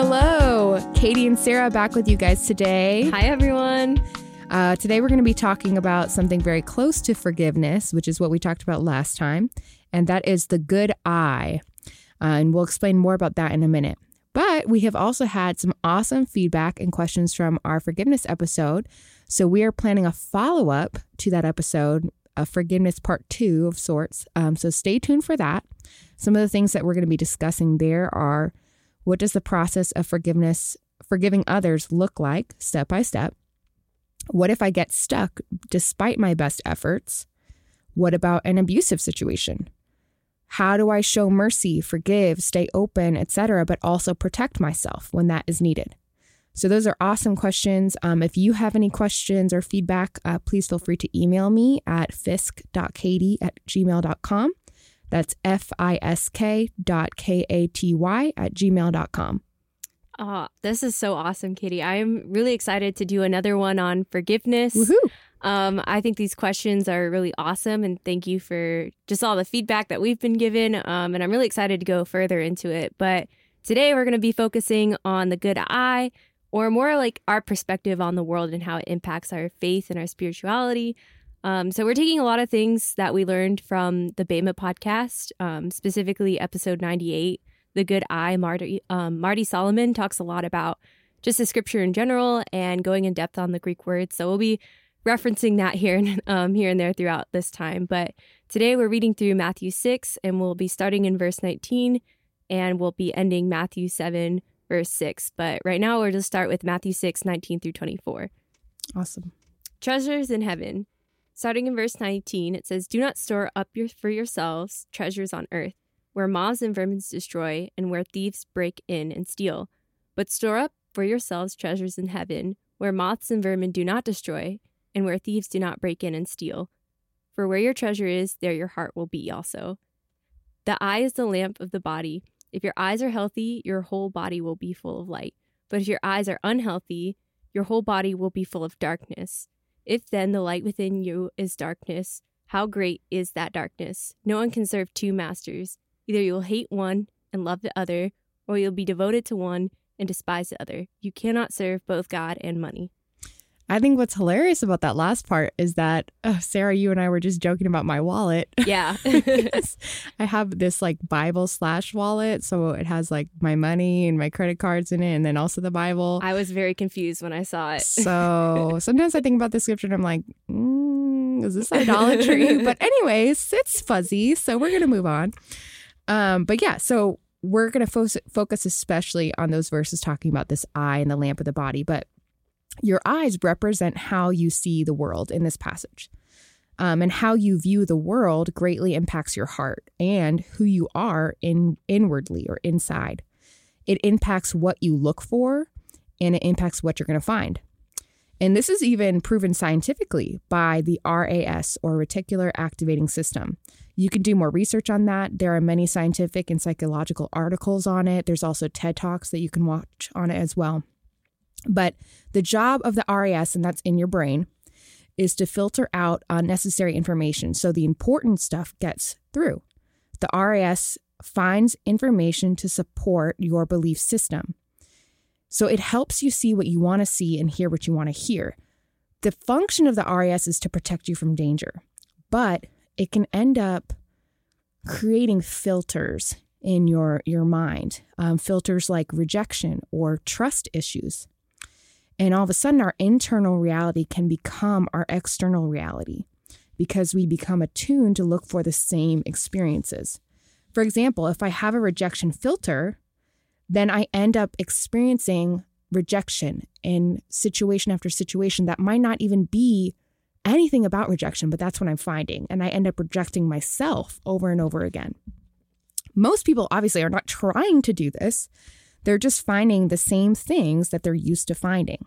Hello, Katie and Sarah back with you guys today. Hi, everyone. Uh, today, we're going to be talking about something very close to forgiveness, which is what we talked about last time, and that is the good eye. Uh, and we'll explain more about that in a minute. But we have also had some awesome feedback and questions from our forgiveness episode. So we are planning a follow up to that episode, a forgiveness part two of sorts. Um, so stay tuned for that. Some of the things that we're going to be discussing there are what does the process of forgiveness, forgiving others look like step by step? What if I get stuck despite my best efforts? What about an abusive situation? How do I show mercy, forgive, stay open, etc., but also protect myself when that is needed? So, those are awesome questions. Um, if you have any questions or feedback, uh, please feel free to email me at fisk.katy at gmail.com. That's F I S K dot K A T Y at gmail.com. Oh, this is so awesome, Katie. I'm really excited to do another one on forgiveness. Woohoo! Um, I think these questions are really awesome, and thank you for just all the feedback that we've been given. Um, and I'm really excited to go further into it. But today we're going to be focusing on the good eye, or more like our perspective on the world and how it impacts our faith and our spirituality. Um, so we're taking a lot of things that we learned from the Bema podcast, um, specifically episode 98, The Good Eye. Marty, um, Marty Solomon talks a lot about just the scripture in general and going in depth on the Greek words. So we'll be referencing that here and um, here and there throughout this time. But today we're reading through Matthew 6, and we'll be starting in verse 19, and we'll be ending Matthew 7, verse 6. But right now we're just start with Matthew 6, 19 through 24. Awesome. Treasures in heaven. Starting in verse 19, it says, Do not store up your, for yourselves treasures on earth, where moths and vermin destroy, and where thieves break in and steal. But store up for yourselves treasures in heaven, where moths and vermin do not destroy, and where thieves do not break in and steal. For where your treasure is, there your heart will be also. The eye is the lamp of the body. If your eyes are healthy, your whole body will be full of light. But if your eyes are unhealthy, your whole body will be full of darkness. If then the light within you is darkness, how great is that darkness? No one can serve two masters. Either you will hate one and love the other, or you'll be devoted to one and despise the other. You cannot serve both God and money. I think what's hilarious about that last part is that oh, Sarah, you and I were just joking about my wallet. Yeah. I have this like Bible slash wallet. So it has like my money and my credit cards in it, and then also the Bible. I was very confused when I saw it. so sometimes I think about the scripture and I'm like, mm, is this idolatry? but, anyways, it's fuzzy. So we're going to move on. Um, but yeah, so we're going to fo- focus especially on those verses talking about this eye and the lamp of the body. But your eyes represent how you see the world in this passage. Um, and how you view the world greatly impacts your heart and who you are in inwardly or inside. It impacts what you look for and it impacts what you're going to find. And this is even proven scientifically by the RAS or reticular activating system. You can do more research on that. There are many scientific and psychological articles on it. There's also TED Talks that you can watch on it as well. But the job of the RAS, and that's in your brain, is to filter out unnecessary information so the important stuff gets through. The RAS finds information to support your belief system. So it helps you see what you want to see and hear what you want to hear. The function of the RAS is to protect you from danger, but it can end up creating filters in your, your mind, um, filters like rejection or trust issues. And all of a sudden, our internal reality can become our external reality because we become attuned to look for the same experiences. For example, if I have a rejection filter, then I end up experiencing rejection in situation after situation that might not even be anything about rejection, but that's what I'm finding. And I end up rejecting myself over and over again. Most people obviously are not trying to do this. They're just finding the same things that they're used to finding.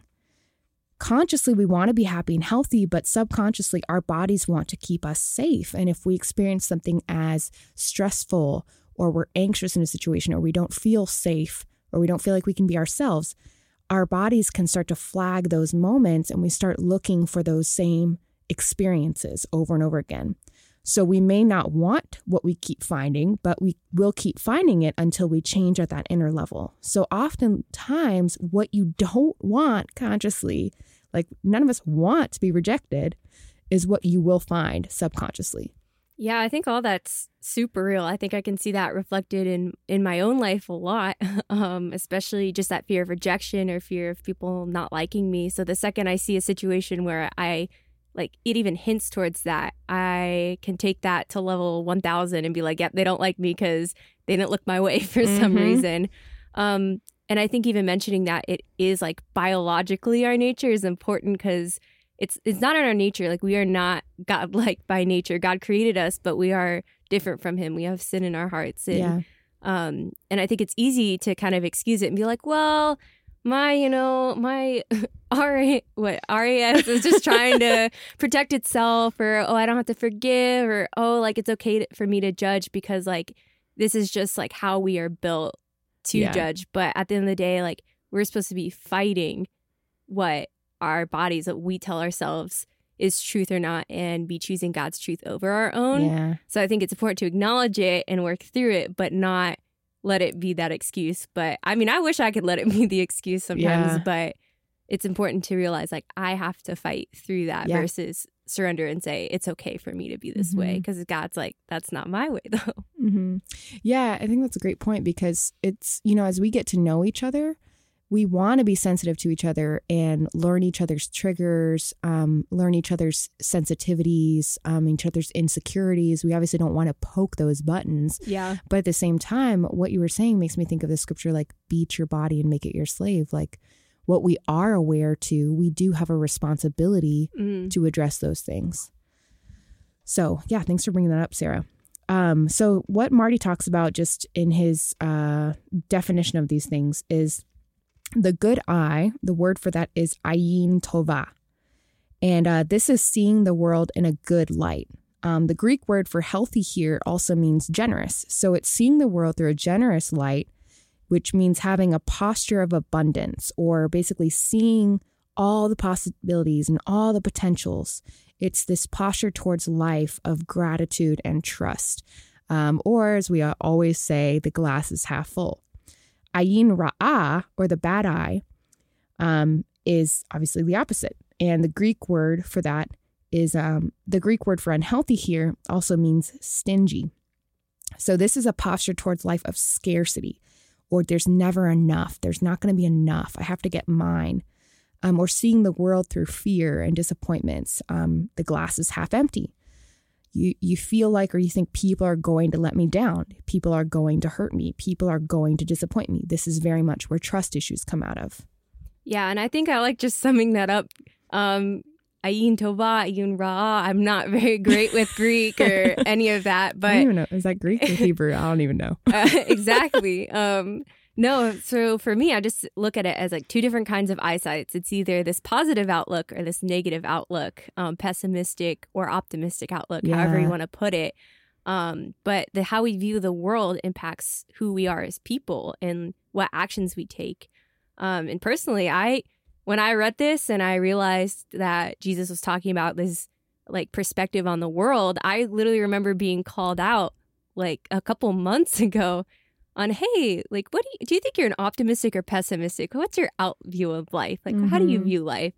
Consciously, we want to be happy and healthy, but subconsciously, our bodies want to keep us safe. And if we experience something as stressful, or we're anxious in a situation, or we don't feel safe, or we don't feel like we can be ourselves, our bodies can start to flag those moments and we start looking for those same experiences over and over again. So we may not want what we keep finding, but we will keep finding it until we change at that inner level. So oftentimes, what you don't want consciously, like none of us want to be rejected, is what you will find subconsciously. Yeah, I think all that's super real. I think I can see that reflected in in my own life a lot, um, especially just that fear of rejection or fear of people not liking me. So the second I see a situation where I like it even hints towards that, I can take that to level 1000 and be like, yep, they don't like me because they didn't look my way for mm-hmm. some reason. Um, and I think even mentioning that it is like biologically our nature is important because it's it's not in our nature. Like we are not God-like by nature. God created us, but we are different from Him. We have sin in our hearts, and yeah. um, and I think it's easy to kind of excuse it and be like, well, my, you know, my RA, what RAS is just trying to protect itself, or oh, I don't have to forgive, or oh, like it's okay to, for me to judge because like this is just like how we are built to yeah. judge. But at the end of the day, like we're supposed to be fighting what our bodies that we tell ourselves is truth or not and be choosing God's truth over our own. Yeah. So I think it's important to acknowledge it and work through it, but not let it be that excuse. But I mean, I wish I could let it be the excuse sometimes, yeah. but it's important to realize like I have to fight through that yeah. versus surrender and say it's okay for me to be this mm-hmm. way because God's like that's not my way though. Mm-hmm. Yeah, I think that's a great point because it's you know as we get to know each other, we want to be sensitive to each other and learn each other's triggers, um, learn each other's sensitivities, um, each other's insecurities. We obviously don't want to poke those buttons. Yeah. But at the same time, what you were saying makes me think of the scripture like, beat your body and make it your slave. Like, what we are aware to, we do have a responsibility mm. to address those things. So, yeah, thanks for bringing that up, Sarah. Um, so, what Marty talks about just in his uh, definition of these things is the good eye, the word for that is ayin tova. And uh, this is seeing the world in a good light. Um, the Greek word for healthy here also means generous. So it's seeing the world through a generous light, which means having a posture of abundance or basically seeing all the possibilities and all the potentials. It's this posture towards life of gratitude and trust. Um, or, as we always say, the glass is half full. Ayin Ra'ah, or the bad eye, um, is obviously the opposite. And the Greek word for that is um, the Greek word for unhealthy here also means stingy. So this is a posture towards life of scarcity, or there's never enough. There's not going to be enough. I have to get mine. Um, or seeing the world through fear and disappointments. Um, the glass is half empty you you feel like or you think people are going to let me down. People are going to hurt me. People are going to disappoint me. This is very much where trust issues come out of. Yeah and i think i like just summing that up. Um ayin tova ayin ra. I'm not very great with greek or any of that but i don't even know. Is that greek or hebrew? I don't even know. Uh, exactly. Um no, so for me, I just look at it as like two different kinds of eyesights. It's either this positive outlook or this negative outlook, um, pessimistic or optimistic outlook, yeah. however you want to put it. Um, but the how we view the world impacts who we are as people and what actions we take. Um, and personally, I when I read this and I realized that Jesus was talking about this like perspective on the world, I literally remember being called out like a couple months ago on hey like what do you do you think you're an optimistic or pessimistic what's your out view of life like mm-hmm. how do you mm-hmm. view life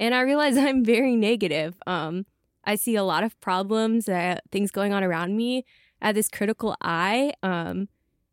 and i realize i'm very negative um i see a lot of problems uh, things going on around me at this critical eye um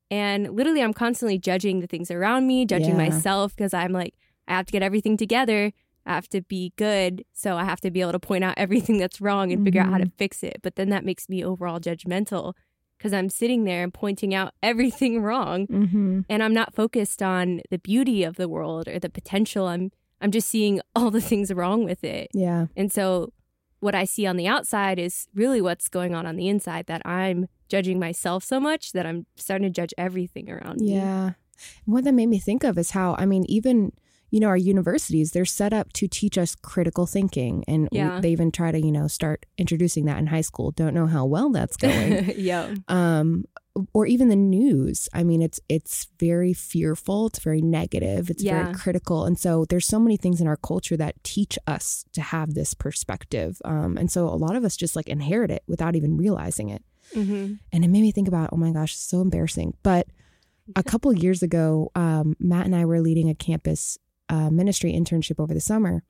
and literally i'm constantly judging the things around me judging yeah. myself because i'm like i have to get everything together I have to be good, so I have to be able to point out everything that's wrong and mm-hmm. figure out how to mm-hmm. fix it. But then that makes me overall judgmental because I'm sitting there and pointing out everything wrong mm-hmm. and I'm not focused on the beauty of the world or the potential. I'm I'm just seeing all the things wrong with it. Yeah. And so what I see on the outside is really what's going on on the inside that I'm judging myself so much that I'm starting to judge everything around yeah. me. Yeah. What that made me think of is how I mean even you know, our universities, they're set up to teach us critical thinking. And we- they even try to, you know, start introducing that in high school. Don't know how well that's going. yeah. um, or even the news. I mean, it's it's very fearful. It's very negative. It's Yeah. very critical. And so there's so many things in our culture that teach us to have this perspective. Um, and so a lot of us just like inherit it without even realizing it. hmm And it made me think about, oh my gosh, it's so embarrassing. But a couple years ago, um, Matt and I were leading a campus uh, ministry internship over the summer.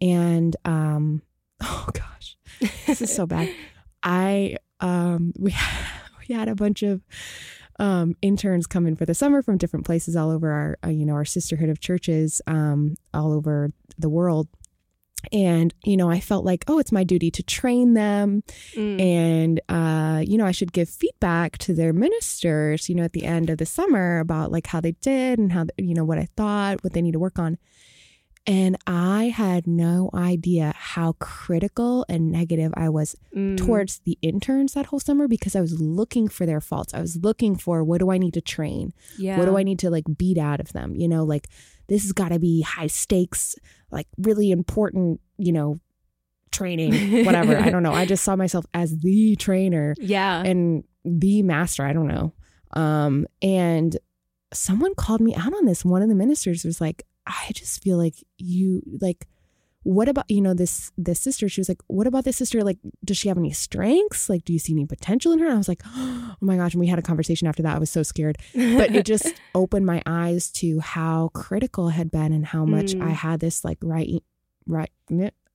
And um, oh gosh, this is so bad. I um, we we had a bunch of um, interns come in for the summer from different places all over our uh, you know our sisterhood of churches um, all over the world. And you know, I felt like, oh, it's my duty to train them Mm. and uh, you know i should give feedback to their ministers you know at the end of the summer about like how they did and how you know what i thought what they need to work on and i had no idea how critical and negative i was Mm. towards the interns that whole summer because i was looking for their faults i was looking for what do i need to train yeah. what do I need to like beat out of them? You know, like this has got to be high stakes, like really important, you know, training, whatever. I don't know. I just saw myself as the trainer Yeah. and the master. I don't know. Um, and someone called me out on this. One of the ministers was like, I just feel like you like what about you know this this sister she was like what about this sister? Like does she have any strengths? Like do you see any potential in her? And i was like oh my gosh and we had a conversation after that. I was so scared. But it just opened my eyes to how critical it had been and how much Mm. I had this like right right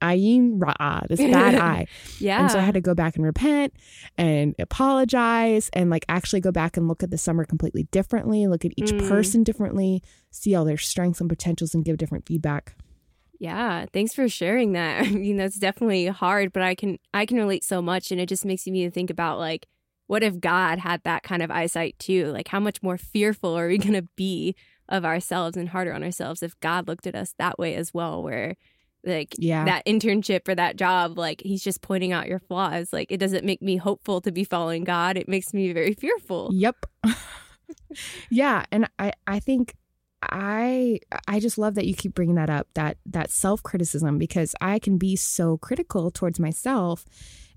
ayin ra'a this bad eye yeah. and so I had to go back and repent and apologize and like actually go back and look at the summer completely differently look at each Mm. person differently see all their strengths and potentials and give different feedback Yeah, thanks for sharing that. I mean, that's definitely hard, but I can I can relate so much and it just makes me think about like what if God had that kind of eyesight too? Like how much more fearful are we going to be of ourselves and harder on ourselves if God looked at us that way as well where like yeah. that internship or that job like he's just pointing out your flaws. Like it doesn't make me hopeful to be following god. It makes me very fearful. Yep. yeah, and I I think I I just love that you keep bringing that up that that self-criticism because I can be so critical towards myself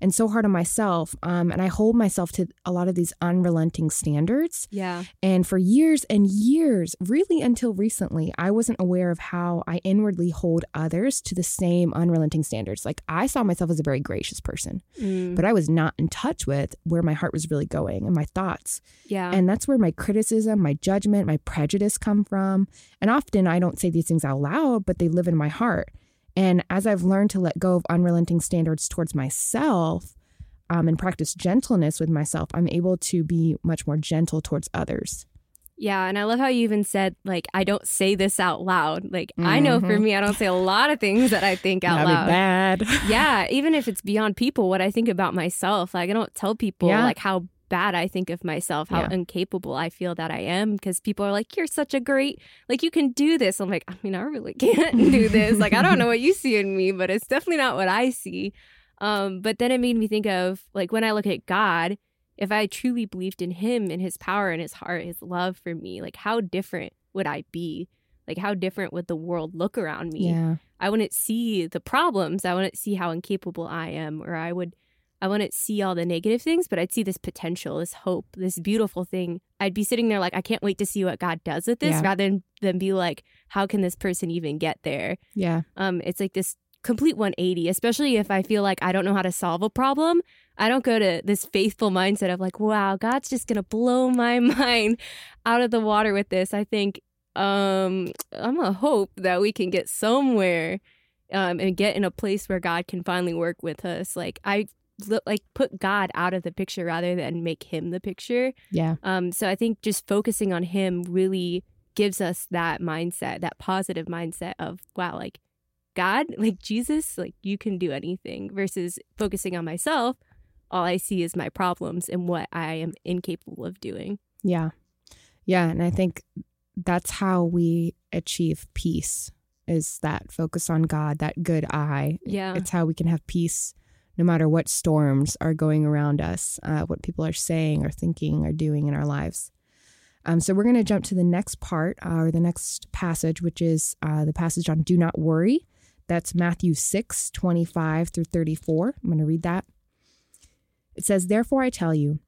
and so hard on myself um and I hold myself to a lot of these unrelenting standards. Yeah. And for years and years really until recently I wasn't aware of how I inwardly hold others to the same unrelenting standards. Like I saw myself as a very gracious person Mm, but I was not in touch with where my heart was really going and my thoughts. Yeah. And that's where my criticism, my judgment, my prejudice come from. And often I don't say these things out loud, but they live in my heart. And as I've learned to let go of unrelenting standards towards myself um, and practice gentleness with myself, I'm able to be much more gentle towards others. Yeah, and I love how you even said like I don't say this out loud. Like I know for Mhm. me, I don't say a lot of things that I think out loud. bad. Yeah, even if it's beyond people, what I think about myself, like I don't tell people Yeah. like how bad I think of myself, how Yeah. incapable I feel that I am, because people are like, "You're such a great, like you can do this." I'm like, I mean, I really can't do this. Like I don't know what you see in me, but it's definitely not what I see. Um, but then it made me think of like when I look at God, if I truly believed in Him and His power and His heart, His love for me, like how different would I be? Like how different would the world look around me? Yeah. I wouldn't see the problems. I wouldn't see how incapable I am, or I would, I wouldn't see all the negative things, but I'd see this potential, this hope, this beautiful thing. I'd be sitting there like, I can't wait to see what God does with this, Yeah. rather than, than be like, how can this person even get there? Yeah. Um, it's like this complete 180, especially if I feel like I don't know how to solve a problem. I don't go to this faithful mindset of like, wow, God's just gonna blow my mind out of the water with this. I think um I'm a hope that we can get somewhere um and get in a place where God can finally work with us. Like I like put God out of the picture rather than make him the picture. Yeah. Um, so I think just focusing on him really gives us that mindset, that positive mindset of wow, like God, like Jesus, like you can do anything versus focusing on myself. All I see is my problems and what I am incapable of doing. Yeah. Yeah. And I think that's how we achieve peace is that focus on God, that good eye. Yeah. It's how we can have peace no matter what storms are going around us, uh, what people are saying or thinking or doing in our lives. Um, so we're going to jump to the next part uh, or the next passage, which is uh, the passage on do not worry. That's Matthew 6, 25 through 34. I'm going to read that. It says, Therefore I tell you,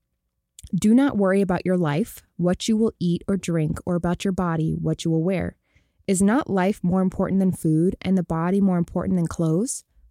do not worry about your life, what you will eat or drink, or about your body, what you will wear. Is not life more important than food, and the body more important than clothes?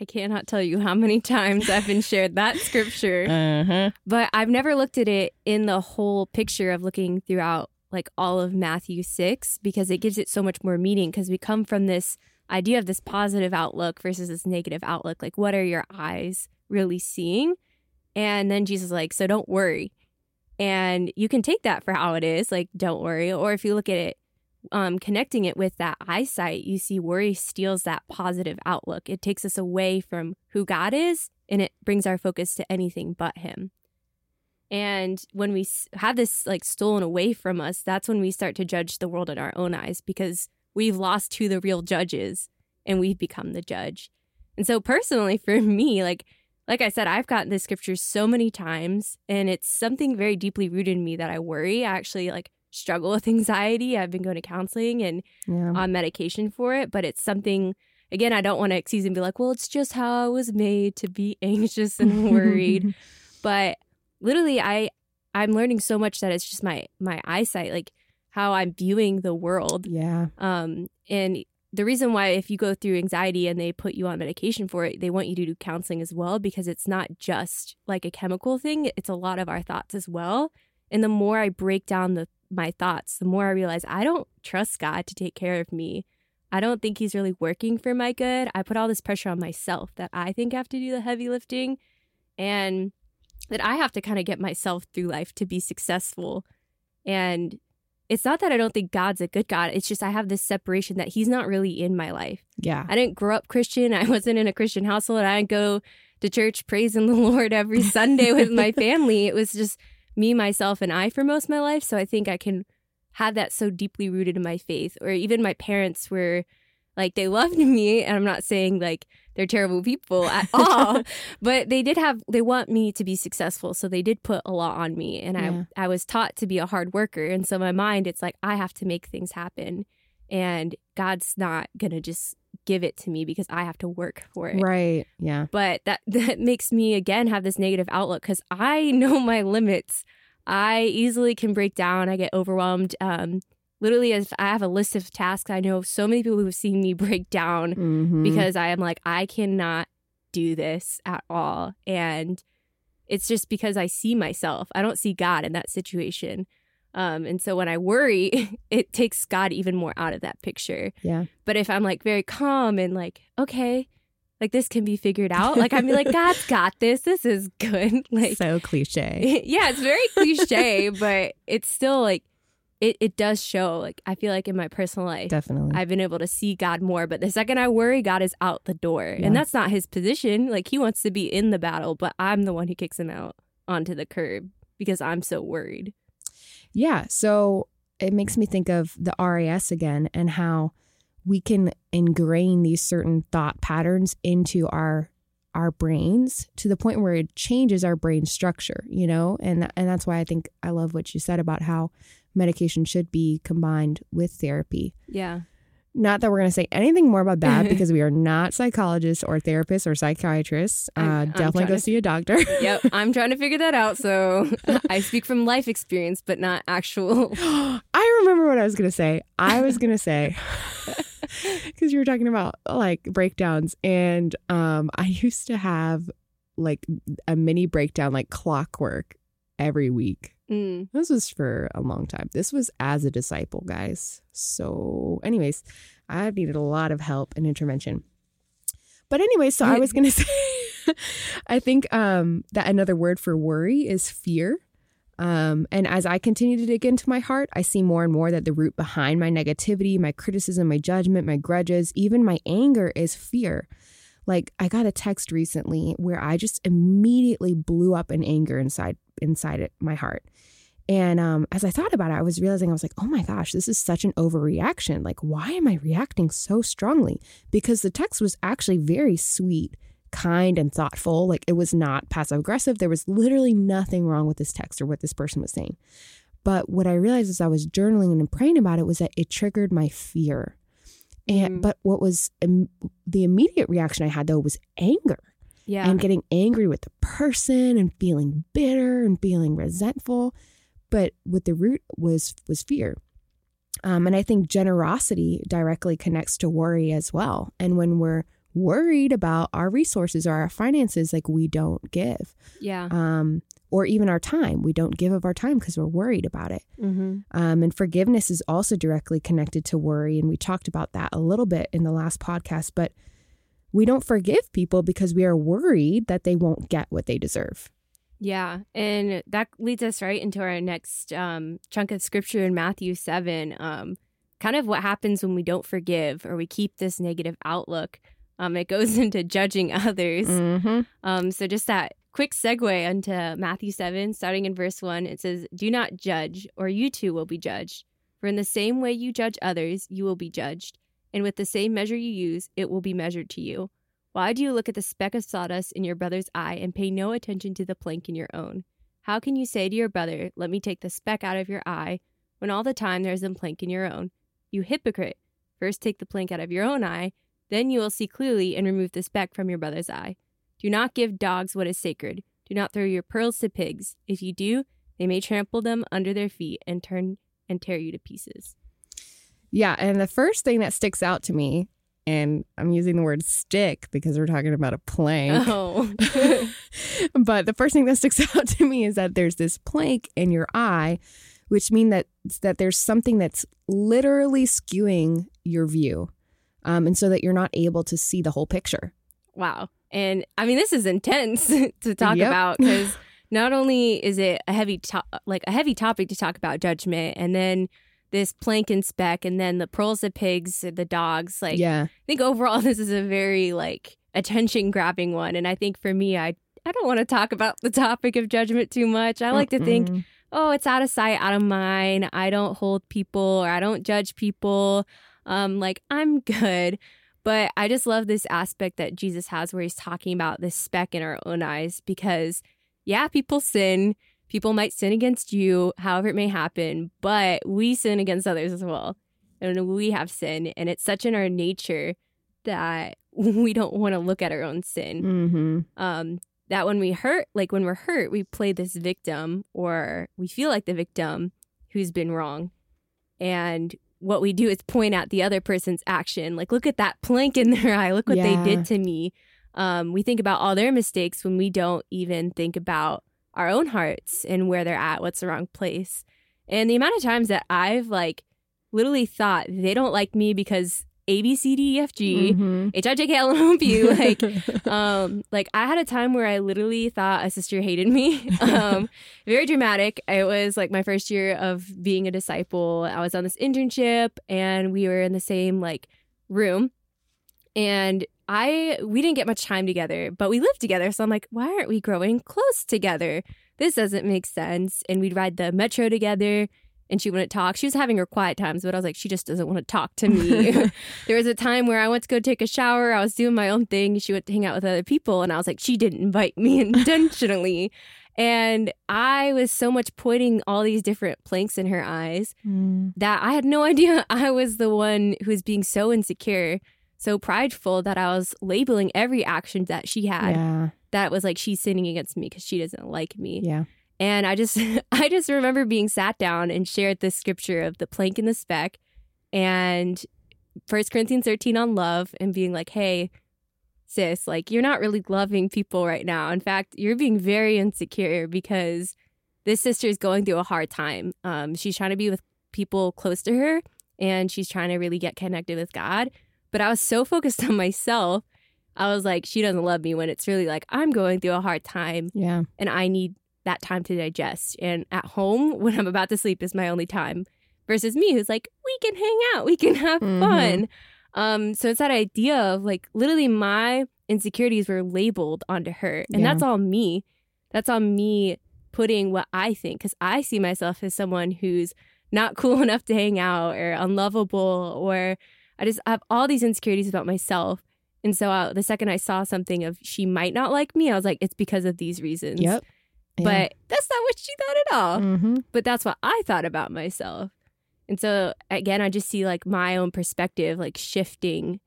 I cannot tell you how many times I've been shared that scripture, Uh-huh. but I've never looked at it in the whole picture of looking throughout like all of Matthew 6 because it gives it so much more meaning because we come from this idea of this positive outlook versus this negative outlook. Like, what are your eyes really seeing? And then Jesus is like, so don't worry. And you can take that for how it is, like, don't worry. Or if you look at it, um, connecting it with that eyesight, you see worry steals that positive outlook. It takes us away from who God is and it brings our focus to anything but Him. And when we have this like stolen away from us, that's when we start to judge the world in our own eyes because we've lost who the real judge is and we've become the judge. And so personally for me, like like I said, I've gotten this scripture so many times and it's something very deeply rooted in me that I worry. I actually like struggle with anxiety. I've been going to counseling and Yeah. on medication for it, but it's something again, I don't want to excuse and be like, well, it's just how I was made to be anxious and worried. but literally I I'm learning so much that it's just my my eyesight, like how I'm viewing the world. yeah. Um and the reason why if you go through anxiety and they put you on medication for it, they want you to do counseling as well because it's not just like a chemical thing, it's a lot of our thoughts as well. And the more I break down the my thoughts, the more I realize I don't trust God to take care of me. I don't think he's really working for my good. I put all this pressure on myself that I think I have to do the heavy lifting and that I have to kind of get myself through life to be successful. And it's not that I don't think God's a good God. It's just I have this separation that he's not really in my life. Yeah. I didn't grow up Christian. I wasn't in a Christian household. I didn't go to church praising the Lord every Sunday with my family. It was just me, myself, and I for most of my life. So I think I can have that so deeply rooted in my faith. Or even my parents were like, they loved me. And I'm not saying like they're terrible people at all, but they did have, they want me to be successful. So they did put a lot on me. And Yeah. I, I was taught to be a hard worker. And so my mind, it's like, I have to make things happen. And God's not going to just give it to me because I have to work for it. Right. Yeah. But that that makes me again have this negative outlook because I know my limits. I easily can break down. I get overwhelmed. Um, literally, if I have a list of tasks, I know so many people who have seen me break down Mhm. because I am like, I cannot do this at all. And it's just because I see myself. I don't see God in that situation. Um, and so when I worry, it takes God even more out of that picture. yeah. But if I'm like very calm and like, okay, like this can be figured out, like I'm like, God's got this. This is good. Like, so cliche. yeah, it's very cliche, but it's still like, it, it does show. Like, I feel like in my personal life, Definitely. I've been able to see God more. But the second I worry, God is out the door. Yeah. And that's not his position. Like, he wants to be in the battle, but I'm the one who kicks him out onto the curb because I'm so worried. Yeah. So it makes me think of the RAS again and how we can ingrain these certain thought patterns into our our brains to the point where it changes our brain structure, you know? And and that's why I think I love what you said about how medication should be combined with therapy. Yeah. Not that we're going to say anything more about that because we are not psychologists or therapists or psychiatrists. Uh, I'm- I'm definitely go to- see a doctor. Yep. I'm trying to figure that out. So I speak from life experience, but not actual. I remember what I was going to say. I was going to say because you were talking about like breakdowns, and um, I used to have like a mini breakdown, like clockwork, every week. Mm. This was for a long time. This was as a disciple, guys. So, anyways, I needed a lot of help and intervention. But anyway, so I was gonna say, I think um, that another word for worry is fear. Um, and as I continue to dig into my heart, I see more and more that the root behind my negativity, my criticism, my judgment, my grudges, even my anger is fear. Like I got a text recently where I just immediately blew up in anger inside inside it, my heart. And um, as I thought about it, I was realizing I was like, oh my gosh, this is such an overreaction. Like, why am I reacting so strongly? Because the text was actually very sweet, kind, and thoughtful. Like, it was not passive aggressive. There was literally nothing wrong with this text or what this person was saying. But what I realized as I was journaling and praying about it was that it triggered my fear. And Mm. but what was the immediate reaction I had though was anger Yeah. and getting angry with the person and feeling bitter and feeling resentful but what the root was was fear um, and i think generosity directly connects to worry as well and when we're worried about our resources or our finances like we don't give yeah. um, or even our time we don't give of our time because we're worried about it mm-hmm. um, and forgiveness is also directly connected to worry. And we talked about that a little bit in the last podcast. But we don't forgive people because we are worried that they won't get what they deserve. Yeah, and that leads us right into our next um, chunk of scripture in Matthew 7. Um, kind of what happens when we don't forgive or we keep this negative outlook. Um, it goes into judging others. Mm-hmm. Um, so just that quick segue into Matthew 7, starting in verse 1, it says, Do not judge, or you too will be judged. For in the same way you judge others, you will be judged. And with the same measure you use, it will be measured to you. Why do you look at the speck of sawdust in your brother's eye and pay no attention to the plank in your own? How can you say to your brother, Let me take the speck out of your eye, when all the time there is a plank in your own? You hypocrite! First take the plank out of your own eye, then you will see clearly and remove the speck from your brother's eye. Do not give dogs what is sacred. Do not throw your pearls to pigs. If you do, they may trample them under their feet and turn and tear you to pieces. Yeah. And the first thing that sticks out to me, and I'm using the word stick because we're talking about a plank. Oh. but the first thing that sticks out to me is that there's this plank in your eye, which means that that there's something that's literally skewing your view, um, and so that you're not able to see the whole picture. wow. And I mean, this is intense to talk Yep. about because not only is it a heavy, to- like a heavy topic to talk about judgment, and then this plank and speck, and then the pearls of pigs, the dogs. Like, yeah, I think overall this is a very like attention grabbing one. And I think for me, I I don't want to talk about the topic of judgment too much. I like to think oh, it's out of sight, out of mind. I don't hold people or I don't judge people. Um, like I'm good. But I just love this aspect that Jesus has where he's talking about this speck in our own eyes because, yeah, people sin. People might sin against you, however it may happen, but we sin against others as well. And we have sin. And it's such in our nature that we don't want to look at our own sin Mhm. um, that when we hurt, like when we're hurt, we play this victim or we feel like the victim who's been wrong. And what we do is point out the other person's action. Like, look at that plank in their eye. Look what Yeah. they did to me. Um, we think about all their mistakes when we don't even think about our own hearts and where they're at, what's the wrong place. And the amount of times that I've like literally thought they don't like me because A, B, C, D, E, F, G, Mhm. H, I, J, K, L, M, N, O, P, like, um like i had a time where i literally thought a sister hated me. Um very dramatic. It was like my first year of being a disciple. I was on this internship and we were in the same like room. And i we didn't get much time together but we lived together. So i'm like why aren't we growing close together? This doesn't make sense. And we'd ride the metro together and she wouldn't talk. She was having her quiet times, but I was like, she just doesn't want to talk to me. there was a time where I went to go take a shower. I was doing my own thing. She went to hang out with other people, and I was like, she didn't invite me intentionally. and I was so much pointing all these different planks in her eyes Mm. that I had no idea I was the one who was being so insecure, so prideful that I was labeling every action that she had Yeah, that was like she's sinning against me because she doesn't like me. yeah. And I just I just remember being sat down and shared this scripture of the plank and the speck. And First Corinthians 13 on love and being like, hey, sis, like you're not really loving people right now. In fact, you're being very insecure because this sister is going through a hard time. Um, she's trying to be with people close to her and she's trying to really get connected with God. But I was so focused on myself. I was like, she doesn't love me when it's really like, I'm going through a hard time Yeah. and I need that time to digest. And at home, when I'm about to sleep, is my only time. Versus me, who's like, we can hang out, we can have Mhm. fun. Um, so it's that idea of like literally my insecurities were labeled onto her, and Yeah. that's all me. That's all me putting what I think because I see myself as someone who's not cool enough to hang out or unlovable or I just have all these insecurities about myself. And so uh, the second I saw something of she might not like me, I was like, it's because of these reasons. Yep. But that's not what she thought at all. hmm But that's what I thought about myself. And so again, I just see like my own perspective like shifting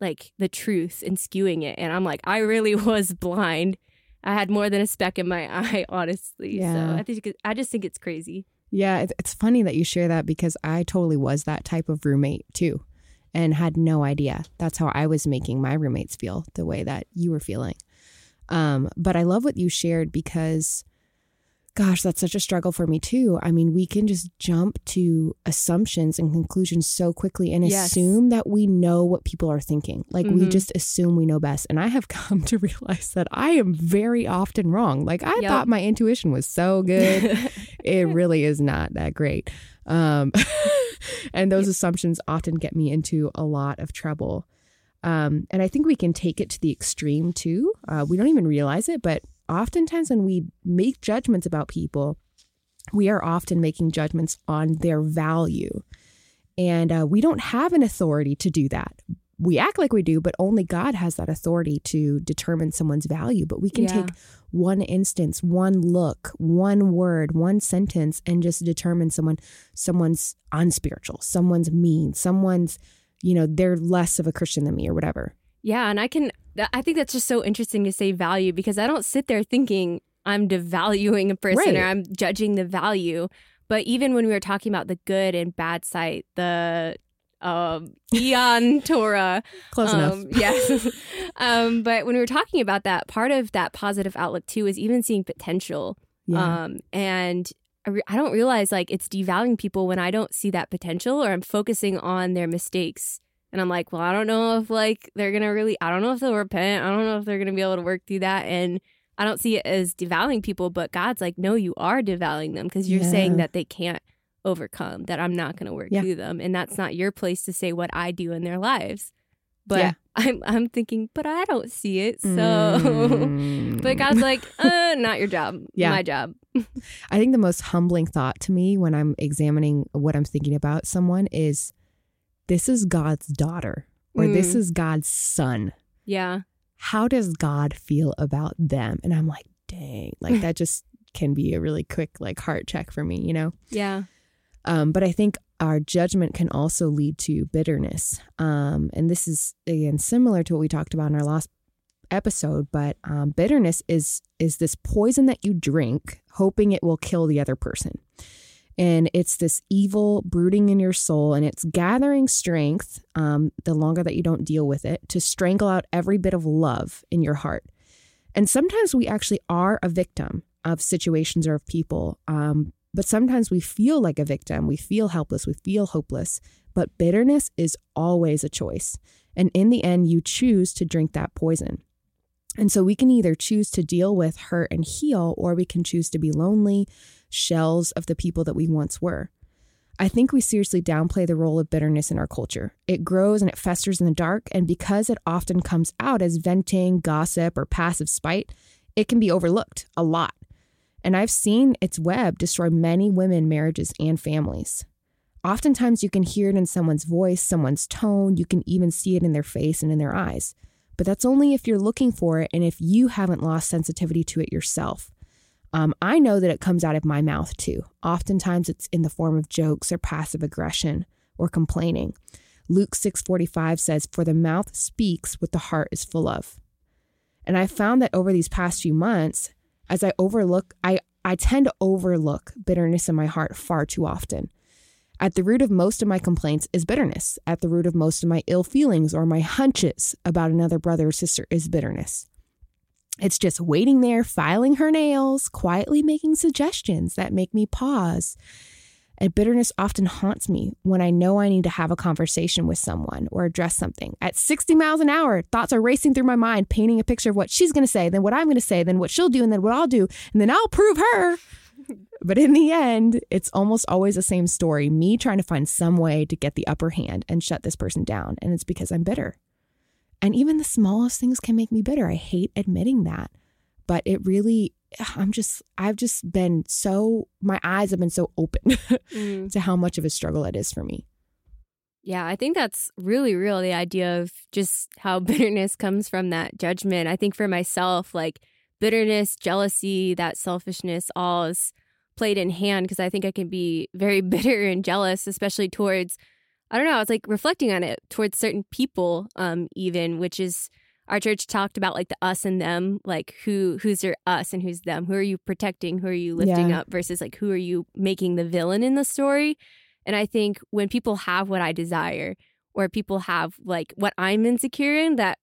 like the truth and skewing it. And I'm like, I really was blind. I had more than a speck in my eye, honestly. Yeah. So I think I just think it's crazy. Yeah, it's funny that you share that because I totally was that type of roommate too and had no idea. That's how I was making my roommates feel the way that you were feeling. Um, but I love what you shared because, gosh, that's such a struggle for me too. I mean, we can just jump to assumptions and conclusions so quickly and Yes. assume that we know what people are thinking. Like we Mhm. just assume we know best. And I have come to realize that I am very often wrong. Like I Yep. thought my intuition was so good it really is not that great. Um, and those assumptions often get me into a lot of trouble. Um, and I think we can take it to the extreme too. Uh, we don't even realize it, but oftentimes when we make judgments about people, we are often making judgments on their value. And uh, we don't have an authority to do that. We act like we do, but only God has that authority to determine someone's value. But we can Yeah. take one instance, one look, one word, one sentence, and just determine someone someone's unspiritual, someone's mean, someone's, you know, they're less of a Christian than me or whatever. Yeah, and I can. Th- I think that's just so interesting to say value because I don't sit there thinking I'm devaluing a person or I'm judging the value. But even when we were talking about the good and bad side, the um, Eon Torah, Close enough. um, yes. um, but when we were talking about that, part of that positive outlook too is even seeing potential. Yeah. Um, and I, re- I don't realize like it's devaluing people when I don't see that potential or I'm focusing on their mistakes. And I'm like, well, I don't know if like they're gonna really, I don't know if they'll repent. I don't know if they're gonna be able to work through that. And I don't see it as devaluing people, but God's like, no, you are devaluing them because you're Yeah. saying that they can't overcome, that I'm not gonna work Yeah. through them, and that's not your place to say what I do in their lives. But Yeah. I'm I'm thinking, but I don't see it, so. Mm. But God's like, uh, not your job. Yeah. My job. I think the most humbling thought to me when I'm examining what I'm thinking about someone is this is God's daughter or this Mm. is God's son. Yeah. How does God feel about them? And I'm like, dang, like that just can be a really quick like heart check for me, you know? Yeah. Um, but I think our judgment can also lead to bitterness. Um, and this is again similar to what we talked about in our last episode. But um, bitterness is is this poison that you drink, hoping it will kill the other person. And it's this evil brooding in your soul, and it's gathering strength um, the longer that you don't deal with it to strangle out every bit of love in your heart. And sometimes we actually are a victim of situations or of people. Um, but sometimes we feel like a victim. We feel helpless. We feel hopeless. But bitterness is always a choice. And in the end, you choose to drink that poison. And so we can either choose to deal with hurt and heal, or we can choose to be lonely, shells of the people that we once were. I think we seriously downplay the role of bitterness in our culture. It grows and it festers in the dark, and because it often comes out as venting, gossip, or passive spite, it can be overlooked a lot. And I've seen its web destroy many women, marriages, and families. Oftentimes, you can hear it in someone's voice, someone's tone. You can even see it in their face and in their eyes. But that's only if you're looking for it and if you haven't lost sensitivity to it yourself. Um, I know that it comes out of my mouth too. Oftentimes, it's in the form of jokes or passive aggression or complaining. Luke 6:45 says, "For the mouth speaks what the heart is full of." And I found that over these past few months, as I overlook, I, I tend to overlook bitterness in my heart far too often. At the root of most of my complaints is bitterness. At the root of most of my ill feelings or my hunches about another brother or sister is bitterness. It's just waiting there, filing her nails, quietly making suggestions that make me pause. And bitterness often haunts me when I know I need to have a conversation with someone or address something. At 60 miles an hour, thoughts are racing through my mind, painting a picture of what she's going to say, then what I'm going to say, then what she'll do, and then what I'll do, and then I'll prove her. but in the end, it's almost always the same story me trying to find some way to get the upper hand and shut this person down. And it's because I'm bitter. And even the smallest things can make me bitter. I hate admitting that. But it really, I'm just, I've just been so, my eyes have been so open mm. to how much of a struggle it is for me. Yeah, I think that's really real. The idea of just how bitterness comes from that judgment. I think for myself, like bitterness, jealousy, that selfishness, all is played in hand because I think I can be very bitter and jealous, especially towards I don't know, I was like reflecting on it towards certain people, um, even, which is our church talked about like the us and them, like who who's your us and who's them. Who are you protecting? Who are you lifting yeah. up versus like who are you making the villain in the story? And I think when people have what I desire or people have like what I'm insecure in, that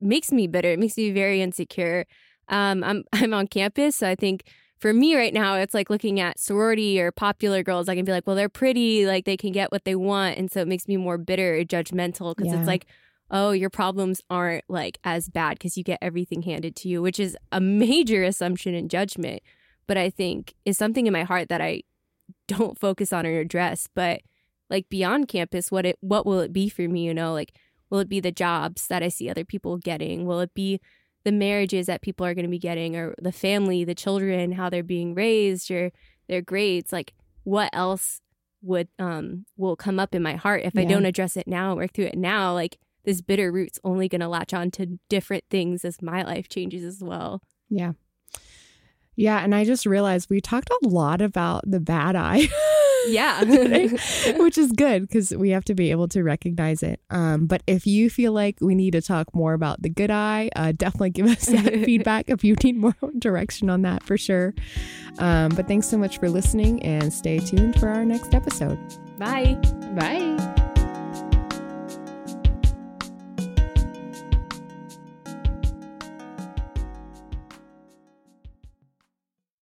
makes me bitter. It makes me very insecure. Um, I'm I'm on campus, so I think for me right now, it's like looking at sorority or popular girls. I can be like, well, they're pretty, like they can get what they want. And so it makes me more bitter or judgmental because yeah. it's like, oh, your problems aren't like as bad because you get everything handed to you, which is a major assumption and judgment. But I think is something in my heart that I don't focus on or address. But like beyond campus, what it what will it be for me? You know, like will it be the jobs that I see other people getting? Will it be the marriages that people are going to be getting or the family, the children, how they're being raised or their grades, like what else would um will come up in my heart if yeah. I don't address it now, work through it now, like this bitter root's only going to latch on to different things as my life changes as well. Yeah. Yeah, and I just realized we talked a lot about the bad eye. Yeah. which is good because we have to be able to recognize it. Um, but if you feel like we need to talk more about the good eye, uh, definitely give us that feedback if you need more direction on that for sure. Um, but thanks so much for listening and stay tuned for our next episode. Bye. Bye.